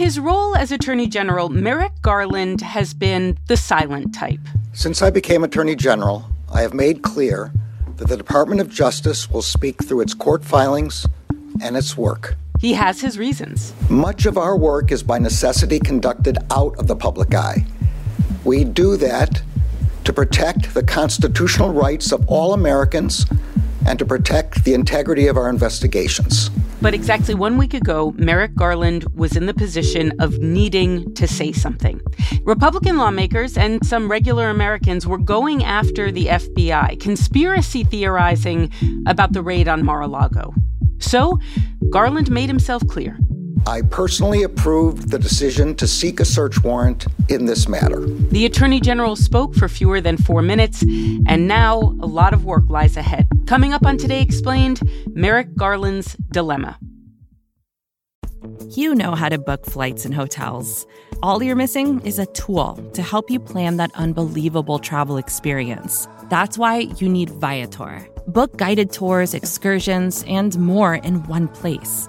his role as Attorney General, Merrick Garland has been the silent type. Since I became Attorney General, I have made clear that the Department of Justice will speak through its court filings and its work. He has his reasons. Much of our work is by necessity conducted out of the public eye. We do that to protect the constitutional rights of all Americans and to protect the integrity of our investigations. But exactly one week ago, Merrick Garland was in the position of needing to say something. Republican lawmakers and some regular Americans were going after the FBI, conspiracy theorizing about the raid on Mar a Lago. So, Garland made himself clear. I personally approved the decision to seek a search warrant in this matter. The Attorney General spoke for fewer than four minutes, and now a lot of work lies ahead. Coming up on Today Explained, Merrick Garland's dilemma. You know how to book flights and hotels. All you're missing is a tool to help you plan that unbelievable travel experience. That's why you need Viator. Book guided tours, excursions, and more in one place.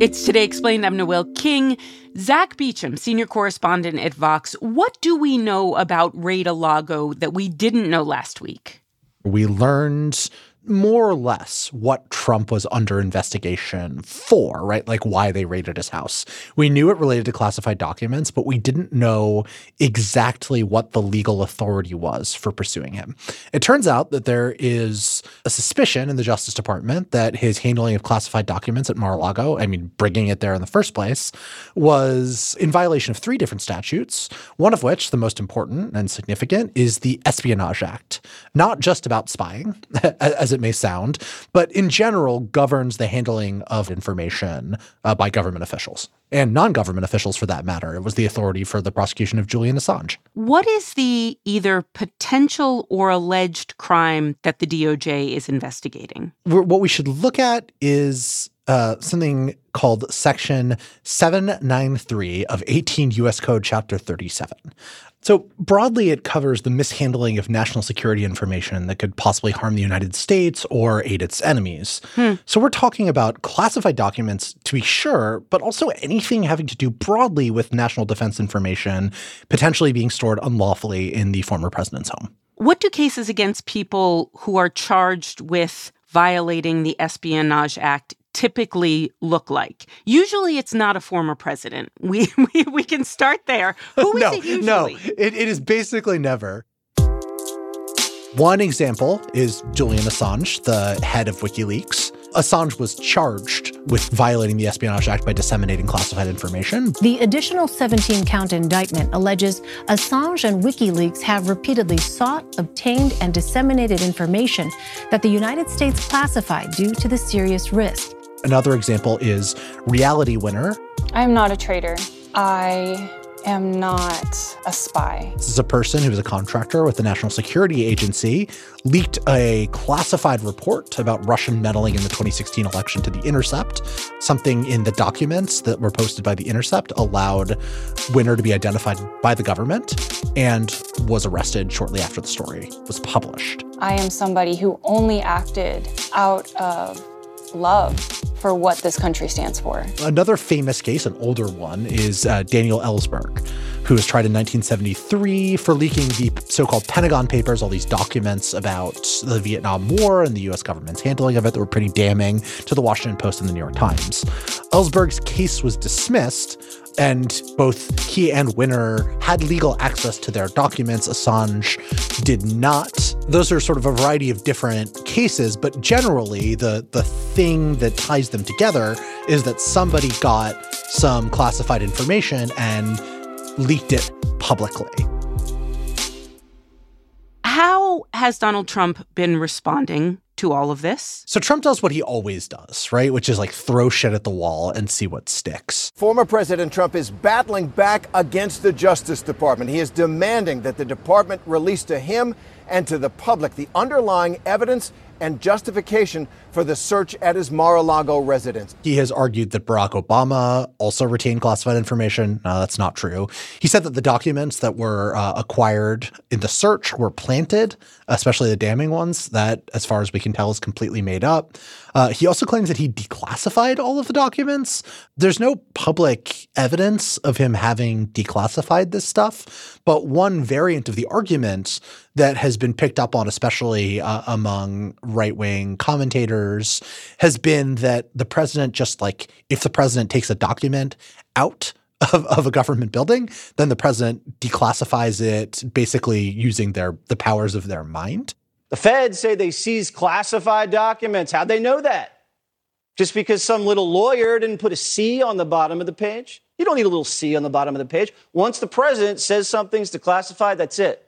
It's Today Explained. I'm Noel King. Zach Beauchamp, senior correspondent at Vox. What do we know about Raid-a-Lago that we didn't know last week? We learned more or less what Trump was under investigation for, right? Like why they raided his house. We knew it related to classified documents, but we didn't know exactly what the legal authority was for pursuing him. It turns out that there is a suspicion in the Justice Department that his handling of classified documents at Mar-a-Lago, I mean, bringing it there in the first place, was in violation of three different statutes, one of which, the most important and significant, is the Espionage Act. Not just about spying, as it may sound, but in general governs the handling of information uh, by government officials and non government officials for that matter. It was the authority for the prosecution of Julian Assange. What is the either potential or alleged crime that the DOJ is investigating? What we should look at is uh, something called Section 793 of 18 U.S. Code, Chapter 37. So, broadly, it covers the mishandling of national security information that could possibly harm the United States or aid its enemies. Hmm. So, we're talking about classified documents to be sure, but also anything having to do broadly with national defense information potentially being stored unlawfully in the former president's home. What do cases against people who are charged with violating the Espionage Act typically look like? Usually it's not a former president. We we, we can start there. Who is no, it usually? No, it, it is basically never. One example is Julian Assange, the head of WikiLeaks. Assange was charged with violating the Espionage Act by disseminating classified information. The additional 17 count indictment alleges Assange and WikiLeaks have repeatedly sought, obtained, and disseminated information that the United States classified due to the serious risk. Another example is Reality Winner. I am not a traitor. I am not a spy. This is a person who was a contractor with the National Security Agency, leaked a classified report about Russian meddling in the 2016 election to The Intercept. Something in the documents that were posted by The Intercept allowed Winner to be identified by the government and was arrested shortly after the story was published. I am somebody who only acted out of love for what this country stands for. Another famous case, an older one, is uh, Daniel Ellsberg, who was tried in 1973 for leaking the so called Pentagon Papers, all these documents about the Vietnam War and the US government's handling of it that were pretty damning to the Washington Post and the New York Times. Ellsberg's case was dismissed and both he and Winner had legal access to their documents. Assange did not. Those are sort of a variety of different cases, but generally the the thing that ties them together is that somebody got some classified information and leaked it publicly. How has Donald Trump been responding to all of this? So Trump does what he always does, right? Which is like throw shit at the wall and see what sticks. Former President Trump is battling back against the Justice Department. He is demanding that the department release to him and to the public the underlying evidence and justification for the search at his Mar a Lago residence. He has argued that Barack Obama also retained classified information. That's not true. He said that the documents that were uh, acquired in the search were planted, especially the damning ones, that, as far as we can tell, is completely made up. Uh, he also claims that he declassified all of the documents. There's no public evidence of him having declassified this stuff, but one variant of the argument that has been picked up on, especially uh, among right wing commentators, has been that the president just like, if the president takes a document out of, of a government building, then the president declassifies it basically using their the powers of their mind. The feds say they seized classified documents. How'd they know that? Just because some little lawyer didn't put a C on the bottom of the page? You don't need a little C on the bottom of the page. Once the president says something's declassified, that's it.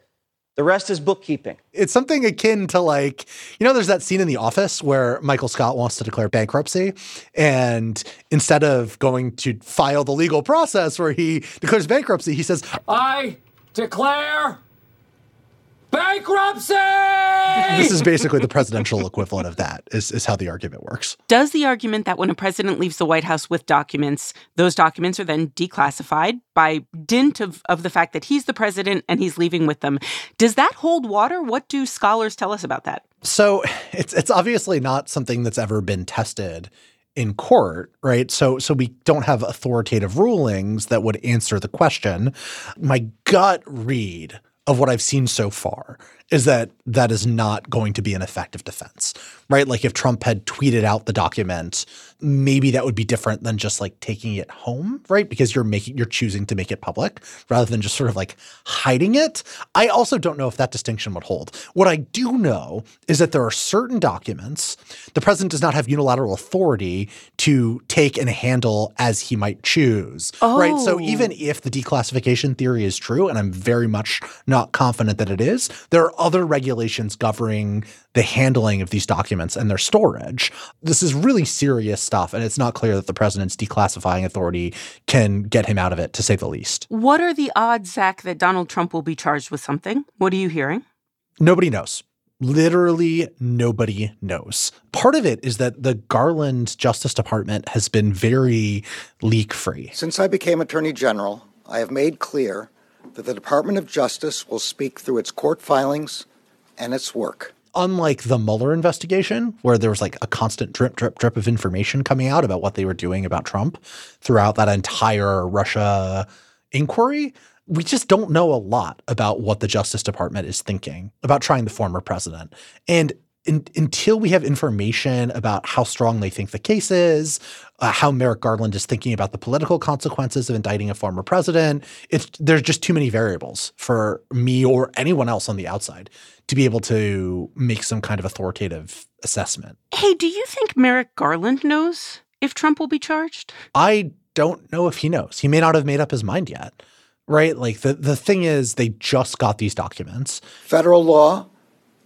The rest is bookkeeping. It's something akin to like, you know, there's that scene in The Office where Michael Scott wants to declare bankruptcy. And instead of going to file the legal process where he declares bankruptcy, he says, I declare bankruptcy. This is basically the presidential equivalent of that, is, is how the argument works. Does the argument that when a president leaves the White House with documents, those documents are then declassified by dint of, of the fact that he's the president and he's leaving with them, does that hold water? What do scholars tell us about that? So it's it's obviously not something that's ever been tested in court, right? So so we don't have authoritative rulings that would answer the question. My gut read of what I've seen so far is that that is not going to be an effective defense, right? Like if Trump had tweeted out the document, maybe that would be different than just like taking it home, right? Because you're making you're choosing to make it public rather than just sort of like hiding it. I also don't know if that distinction would hold. What I do know is that there are certain documents the president does not have unilateral authority to take and handle as he might choose, oh. right? So oh. even if the declassification theory is true, and I'm very much not confident that it is, there are other regulations governing the handling of these documents and their storage. This is really serious stuff, and it's not clear that the president's declassifying authority can get him out of it, to say the least. What are the odds, Zach, that Donald Trump will be charged with something? What are you hearing? Nobody knows. Literally nobody knows. Part of it is that the Garland Justice Department has been very leak free. Since I became Attorney General, I have made clear that the Department of Justice will speak through its court filings and its work. Unlike the Mueller investigation, where there was like a constant drip, drip, drip of information coming out about what they were doing about Trump throughout that entire Russia inquiry, we just don't know a lot about what the Justice Department is thinking about trying the former president. And in, until we have information about how strong they think the case is, uh, how Merrick Garland is thinking about the political consequences of indicting a former president, it's there's just too many variables for me or anyone else on the outside to be able to make some kind of authoritative assessment. Hey, do you think Merrick Garland knows if Trump will be charged? I don't know if he knows. He may not have made up his mind yet. Right? Like the the thing is they just got these documents. Federal law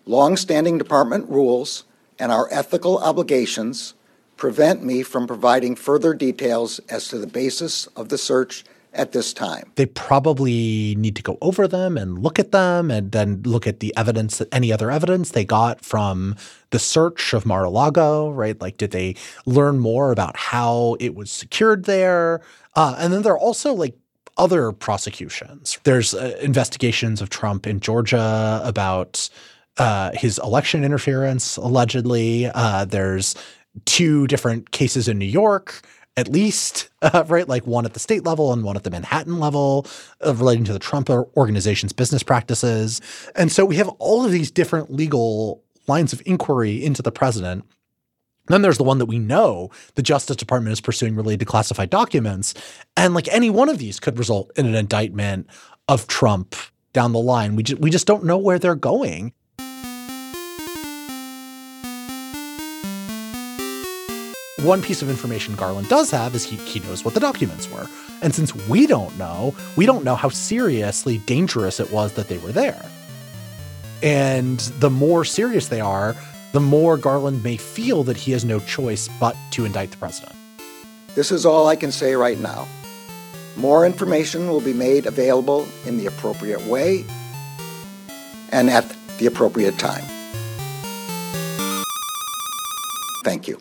Long-standing department rules and our ethical obligations prevent me from providing further details as to the basis of the search at this time. They probably need to go over them and look at them and then look at the evidence, that any other evidence they got from the search of Mar-a-Lago, right? Like, did they learn more about how it was secured there? Uh, and then there are also like other prosecutions. There's uh, investigations of Trump in Georgia about uh, his election interference, allegedly. Uh, there's two different cases in New York, at least, uh, right? Like one at the state level and one at the Manhattan level uh, relating to the Trump organization's business practices. And so we have all of these different legal lines of inquiry into the president. Then there's the one that we know the Justice Department is pursuing related to classified documents. And like any one of these could result in an indictment of Trump down the line. We just, we just don't know where they're going. One piece of information Garland does have is he, he knows what the documents were. And since we don't know, we don't know how seriously dangerous it was that they were there. And the more serious they are, the more Garland may feel that he has no choice but to indict the president. This is all I can say right now. More information will be made available in the appropriate way and at the appropriate time. Thank you.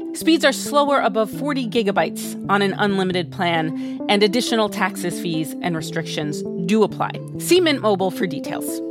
Speeds are slower above 40 gigabytes on an unlimited plan, and additional taxes, fees, and restrictions do apply. See Mint Mobile for details.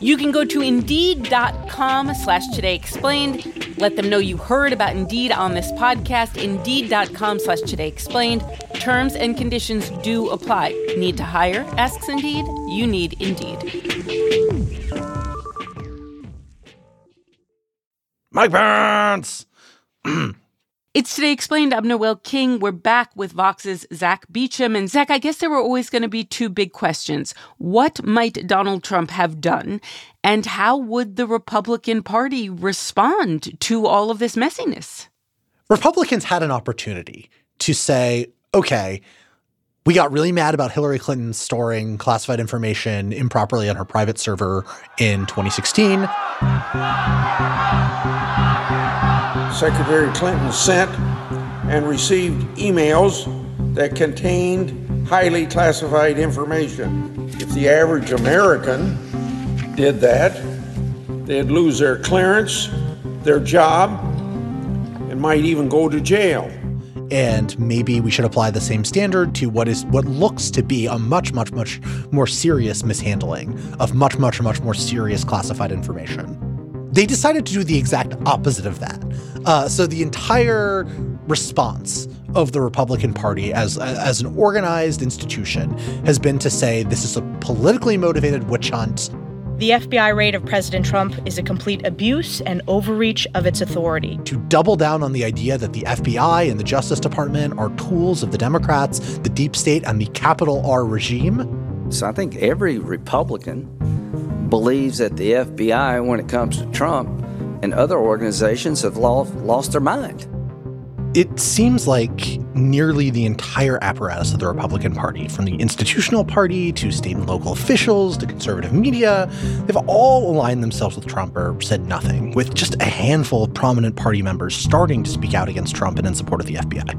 You can go to Indeed.com slash Today Explained. Let them know you heard about Indeed on this podcast. Indeed.com slash Today Explained. Terms and conditions do apply. Need to hire? Asks Indeed. You need Indeed. Mike Pence! It's Today Explained. I'm Noel King. We're back with Vox's Zach Beauchamp. And Zach, I guess there were always going to be two big questions. What might Donald Trump have done? And how would the Republican Party respond to all of this messiness? Republicans had an opportunity to say, okay, we got really mad about Hillary Clinton storing classified information improperly on her private server in 2016. Secretary Clinton sent and received emails that contained highly classified information. If the average American did that, they'd lose their clearance, their job, and might even go to jail. And maybe we should apply the same standard to what is what looks to be a much, much, much more serious mishandling of much, much, much more serious classified information. They decided to do the exact opposite of that. Uh, so the entire response of the Republican Party as as an organized institution has been to say this is a politically motivated witch hunt. The FBI raid of President Trump is a complete abuse and overreach of its authority. To double down on the idea that the FBI and the Justice Department are tools of the Democrats, the deep state, and the capital R regime. So I think every Republican believes that the FBI, when it comes to Trump and other organizations, have lost, lost their mind. It seems like nearly the entire apparatus of the Republican Party, from the institutional party to state and local officials to conservative media, they've all aligned themselves with Trump or said nothing, with just a handful of prominent party members starting to speak out against Trump and in support of the FBI.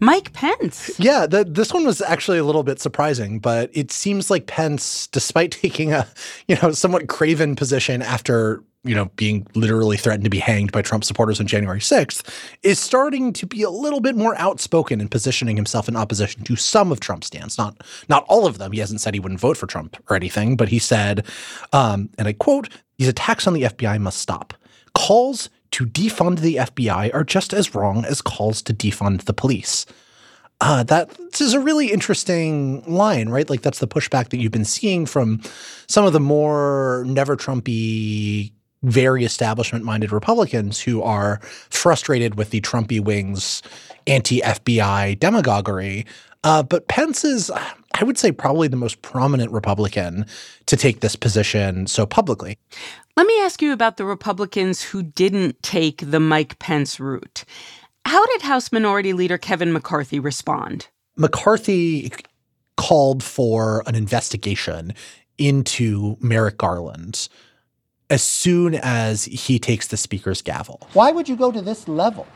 Mike Pence. Yeah, the, this one was actually a little bit surprising, but it seems like Pence, despite taking a, you know, somewhat craven position after, you know, being literally threatened to be hanged by Trump supporters on January 6th, is starting to be a little bit more outspoken in positioning himself in opposition to some of Trump's stance. Not not all of them. He hasn't said he wouldn't vote for Trump or anything, but he said, um, and I quote, these attacks on the FBI must stop. Calls to defund the FBI are just as wrong as calls to defund the police. Uh, that is a really interesting line, right? Like that's the pushback that you've been seeing from some of the more never Trumpy, very establishment minded Republicans who are frustrated with the Trumpy wings anti FBI demagoguery. Uh, but Pence is, I I would say probably the most prominent Republican to take this position so publicly. Let me ask you about the Republicans who didn't take the Mike Pence route. How did House Minority Leader Kevin McCarthy respond? McCarthy called for an investigation into Merrick Garland as soon as he takes the speaker's gavel. Why would you go to this level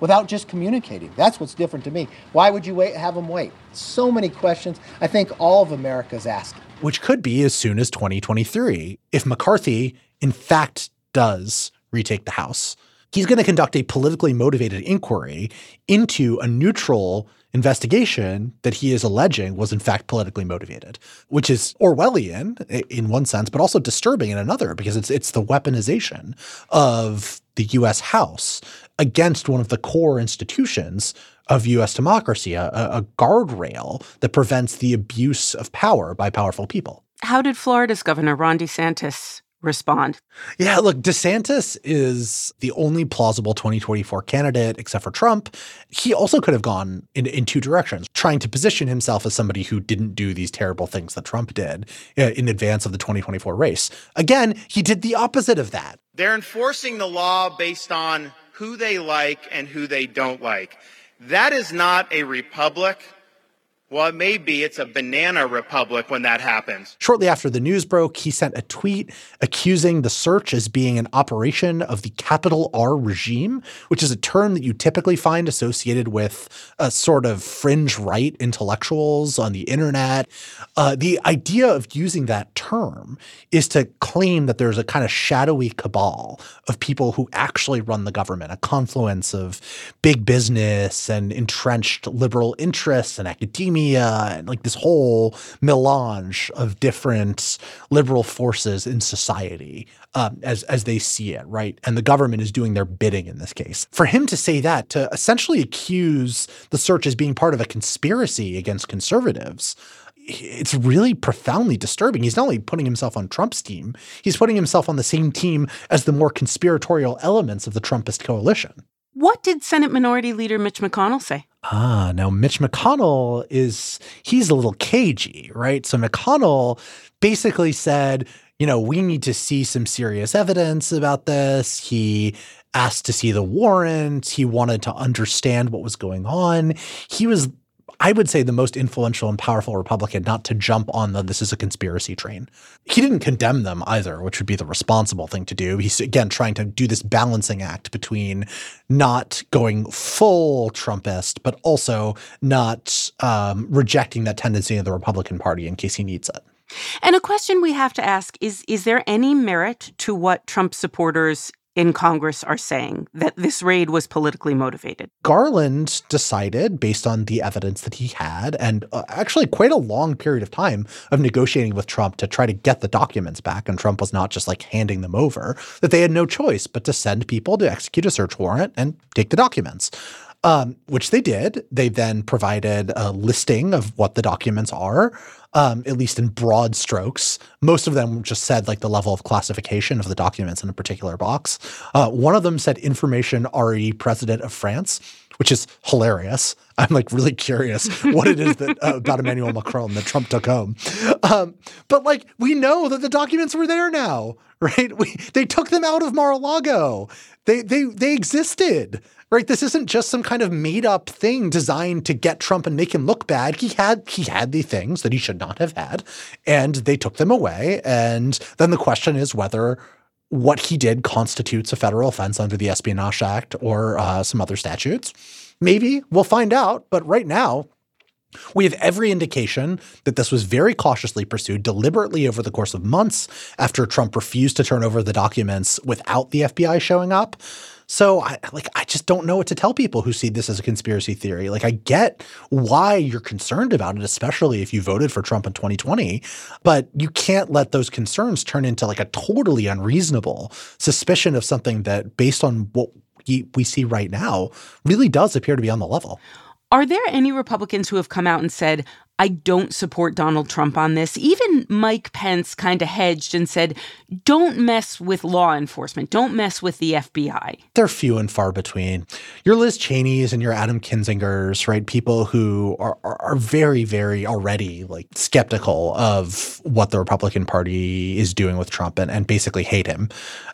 without just communicating? That's what's different to me. Why would you wait have them wait? So many questions I think all of America's asking. Which could be as soon as 2023 if McCarthy in fact does retake the House. He's going to conduct a politically motivated inquiry into a neutral investigation that he is alleging was in fact politically motivated, which is Orwellian in one sense, but also disturbing in another because it's it's the weaponization of the U.S. House against one of the core institutions of U.S. democracy, a, a guardrail that prevents the abuse of power by powerful people. How did Florida's Governor Ron DeSantis respond? Yeah, look, DeSantis is the only plausible 2024 candidate except for Trump. He also could have gone in, in two directions, trying to position himself as somebody who didn't do these terrible things that Trump did uh, in advance of the 2024 race. Again, he did the opposite of that. They're enforcing the law based on who they like and who they don't like. That is not a republic. Well, it may be. It's a banana republic when that happens. Shortly after the news broke, he sent a tweet accusing the search as being an operation of the capital R regime, which is a term that you typically find associated with a sort of fringe right intellectuals on the internet. Uh, the idea of using that term is to claim that there's a kind of shadowy cabal of people who actually run the government, a confluence of big business and entrenched liberal interests and academia and like this whole melange of different liberal forces in society um, as as they see it, right? And the government is doing their bidding in this case. For him to say that, to essentially accuse the search as being part of a conspiracy against conservatives, it's really profoundly disturbing. He's not only putting himself on Trump's team, he's putting himself on the same team as the more conspiratorial elements of the Trumpist coalition. What did Senate Minority Leader Mitch McConnell say? Ah, now Mitch McConnell is, he's a little cagey, right? So McConnell basically said, you know, we need to see some serious evidence about this. He asked to see the warrant. He wanted to understand what was going on. He was I would say the most influential and powerful Republican not to jump on the this is a conspiracy train. He didn't condemn them either, which would be the responsible thing to do. He's again trying to do this balancing act between not going full Trumpist, but also not um, rejecting that tendency of the Republican Party in case he needs it. And a question we have to ask is Is there any merit to what Trump supporters in Congress are saying that this raid was politically motivated. Garland decided, based on the evidence that he had, and uh, actually quite a long period of time of negotiating with Trump to try to get the documents back, and Trump was not just like handing them over, that they had no choice but to send people to execute a search warrant and take the documents. Um, which they did. They then provided a listing of what the documents are um, at least in broad strokes. Most of them just said like the level of classification of the documents in a particular box. Uh, one of them said information RE president of France, which is hilarious. I'm like really curious what it is that uh, about Emmanuel Macron that Trump took home. Um, but like we know that the documents were there now, right? We, they took them out of Mar-a-Lago. They they they existed right? This isn't just some kind of made up thing designed to get Trump and make him look bad. He had he had the things that he should not have had, and they took them away. And then the question is whether what he did constitutes a federal offense under the Espionage Act or uh, some other statutes. Maybe we'll find out, but right now we have every indication that this was very cautiously pursued deliberately over the course of months after Trump refused to turn over the documents without the FBI showing up. So I like I just don't know what to tell people who see this as a conspiracy theory. Like I get why you're concerned about it, especially if you voted for Trump in 2020, but you can't let those concerns turn into like a totally unreasonable suspicion of something that based on what we see right now really does appear to be on the level. Are there any Republicans who have come out and said, I don't support Donald Trump on this. Even Mike Pence kind of hedged and said, don't mess with law enforcement, don't mess with the FBI. They're few and far between. Your Liz Cheney's and your Adam Kinzingers, right? People who are, are, are very, very already like skeptical of what the Republican Party is doing with Trump and, and basically hate him.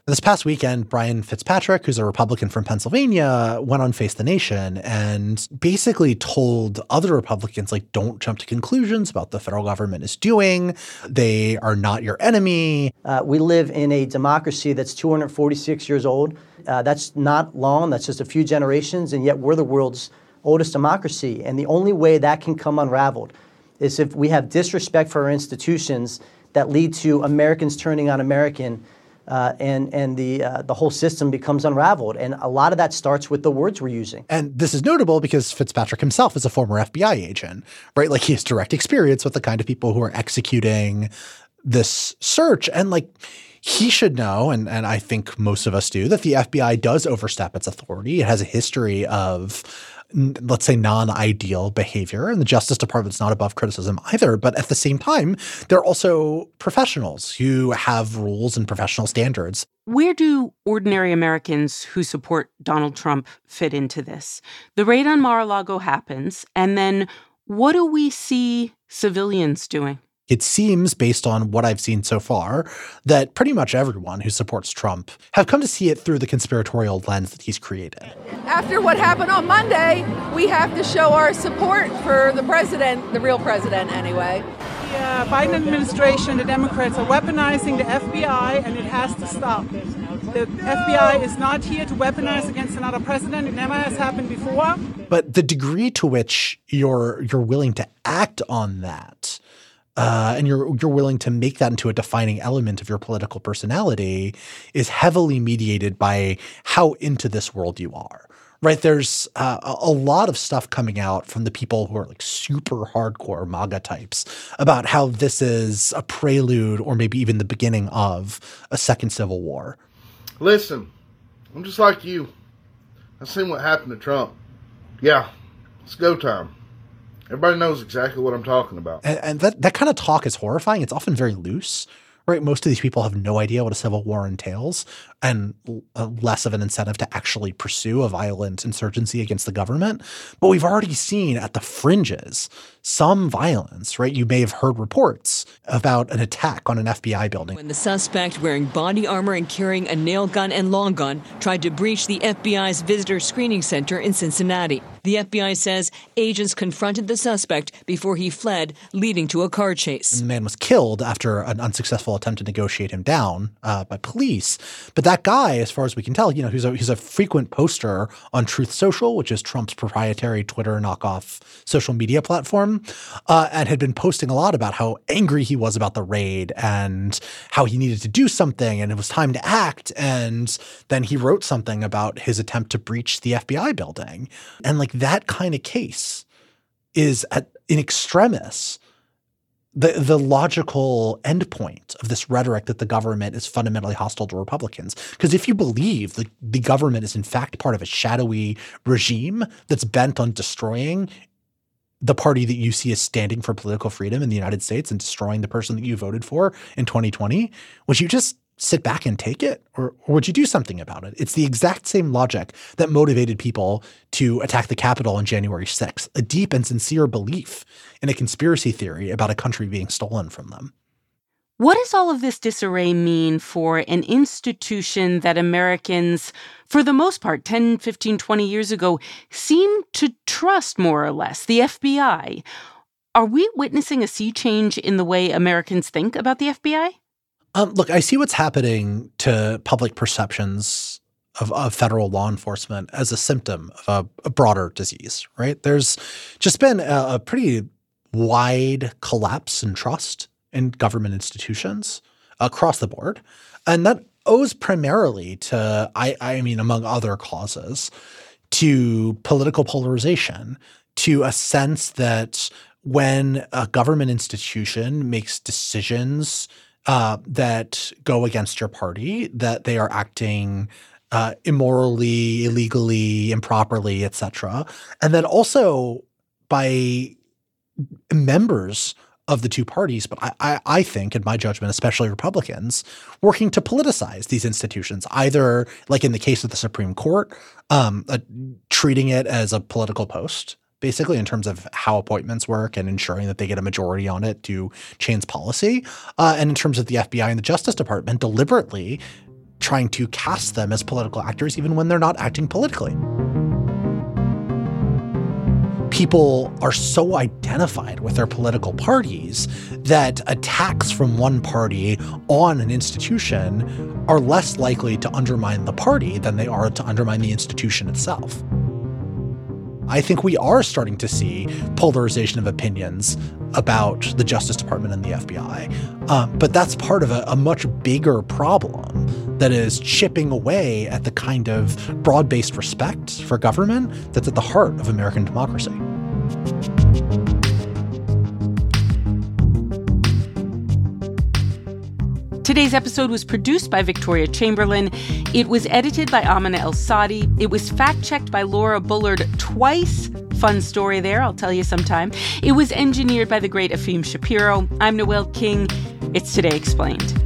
This past weekend, Brian Fitzpatrick, who's a Republican from Pennsylvania, went on Face the Nation and basically told other Republicans, like, don't jump to conclusions about the federal government is doing. They are not your enemy. Uh, we live in a democracy that's 246 years old. Uh, that's not long, that's just a few generations, and yet we're the world's oldest democracy. And the only way that can come unraveled is if we have disrespect for our institutions that lead to Americans turning on American uh, and and the uh, the whole system becomes unraveled. And a lot of that starts with the words we're using. And this is notable because Fitzpatrick himself is a former FBI agent, right? Like he has direct experience with the kind of people who are executing this search, and like he should know, and and I think most of us do, that the FBI does overstep its authority. It has a history of let's say non-ideal behavior and the justice department's not above criticism either but at the same time they're also professionals who have rules and professional standards where do ordinary Americans who support Donald Trump fit into this? The raid on Mar-a-Lago happens, and then what do we see civilians doing? It seems, based on what I've seen so far, that pretty much everyone who supports Trump have come to see it through the conspiratorial lens that he's created. After what happened on Monday, we have to show our support for the president, the real president anyway. The uh, Biden administration, the Democrats are weaponizing the FBI, and it has to stop. The FBI is not here to weaponize against another president. It never has happened before. But the degree to which you're you're willing to act on that uh, and you're you're willing to make that into a defining element of your political personality is heavily mediated by how into this world you are. Right, there's uh, a lot of stuff coming out from the people who are like super hardcore MAGA types about how this is a prelude or maybe even the beginning of a second civil war. Listen, I'm just like you. I've seen what happened to Trump. Yeah, it's go time. Everybody knows exactly what I'm talking about. And, and that, that kind of talk is horrifying. It's often very loose, right? Most of these people have no idea what a civil war entails and uh, less of an incentive to actually pursue a violent insurgency against the government. But we've already seen at the fringes some violence, right? You may have heard reports about an attack on an FBI building. When the suspect wearing body armor and carrying a nail gun and long gun tried to breach the FBI's visitor screening center in Cincinnati. The FBI says agents confronted the suspect before he fled, leading to a car chase. And the man was killed after an unsuccessful attempt to negotiate him down uh, by police. But that guy, as far as we can tell, you know, he's a, he's a frequent poster on Truth Social, which is Trump's proprietary Twitter knockoff social media platform uh, and had been posting a lot about how angry he was about the raid and how he needed to do something and it was time to act. And then he wrote something about his attempt to breach the FBI building. And like that kind of case is at in extremis the the logical endpoint of this rhetoric that the government is fundamentally hostile to Republicans. Because if you believe that the government is in fact part of a shadowy regime that's bent on destroying the party that you see as standing for political freedom in the United States and destroying the person that you voted for in 2020, would you just sit back and take it or, or would you do something about it? It's the exact same logic that motivated people to attack the Capitol on January 6th, a deep and sincere belief in a conspiracy theory about a country being stolen from them. What does all of this disarray mean for an institution that Americans, for the most part, 10, 15, 20 years ago, seemed to trust more or less, the FBI? Are we witnessing a sea change in the way Americans think about the FBI? Um, look, I see what's happening to public perceptions of, of, federal law enforcement as a symptom of a, a broader disease, right? There's just been a, a pretty wide collapse in trust in government institutions across the board. And that owes primarily to, I, I mean, among other causes, to political polarization, to a sense that when a government institution makes decisions uh, that go against your party, that they are acting uh, immorally, illegally, improperly, etc. And then also by members of the two parties, but I, I, I, think, in my judgment, especially Republicans, working to politicize these institutions, either like in the case of the Supreme Court, um, uh, treating it as a political post, basically in terms of how appointments work and ensuring that they get a majority on it to change policy, uh, and in terms of the FBI and the Justice Department deliberately trying to cast them as political actors, even when they're not acting politically people are so identified with their political parties that attacks from one party on an institution are less likely to undermine the party than they are to undermine the institution itself. I think we are starting to see polarization of opinions about the Justice Department and the FBI. Um, but that's part of a, a much bigger problem that is chipping away at the kind of broad based respect for government that's at the heart of American democracy. Today's episode was produced by Victoria Chamberlain. It was edited by Amina El Sadi. It was fact checked by Laura Bullard twice. Fun story there, I'll tell you sometime. It was engineered by the great Efim Shapiro. I'm Noel King. It's Today Explained.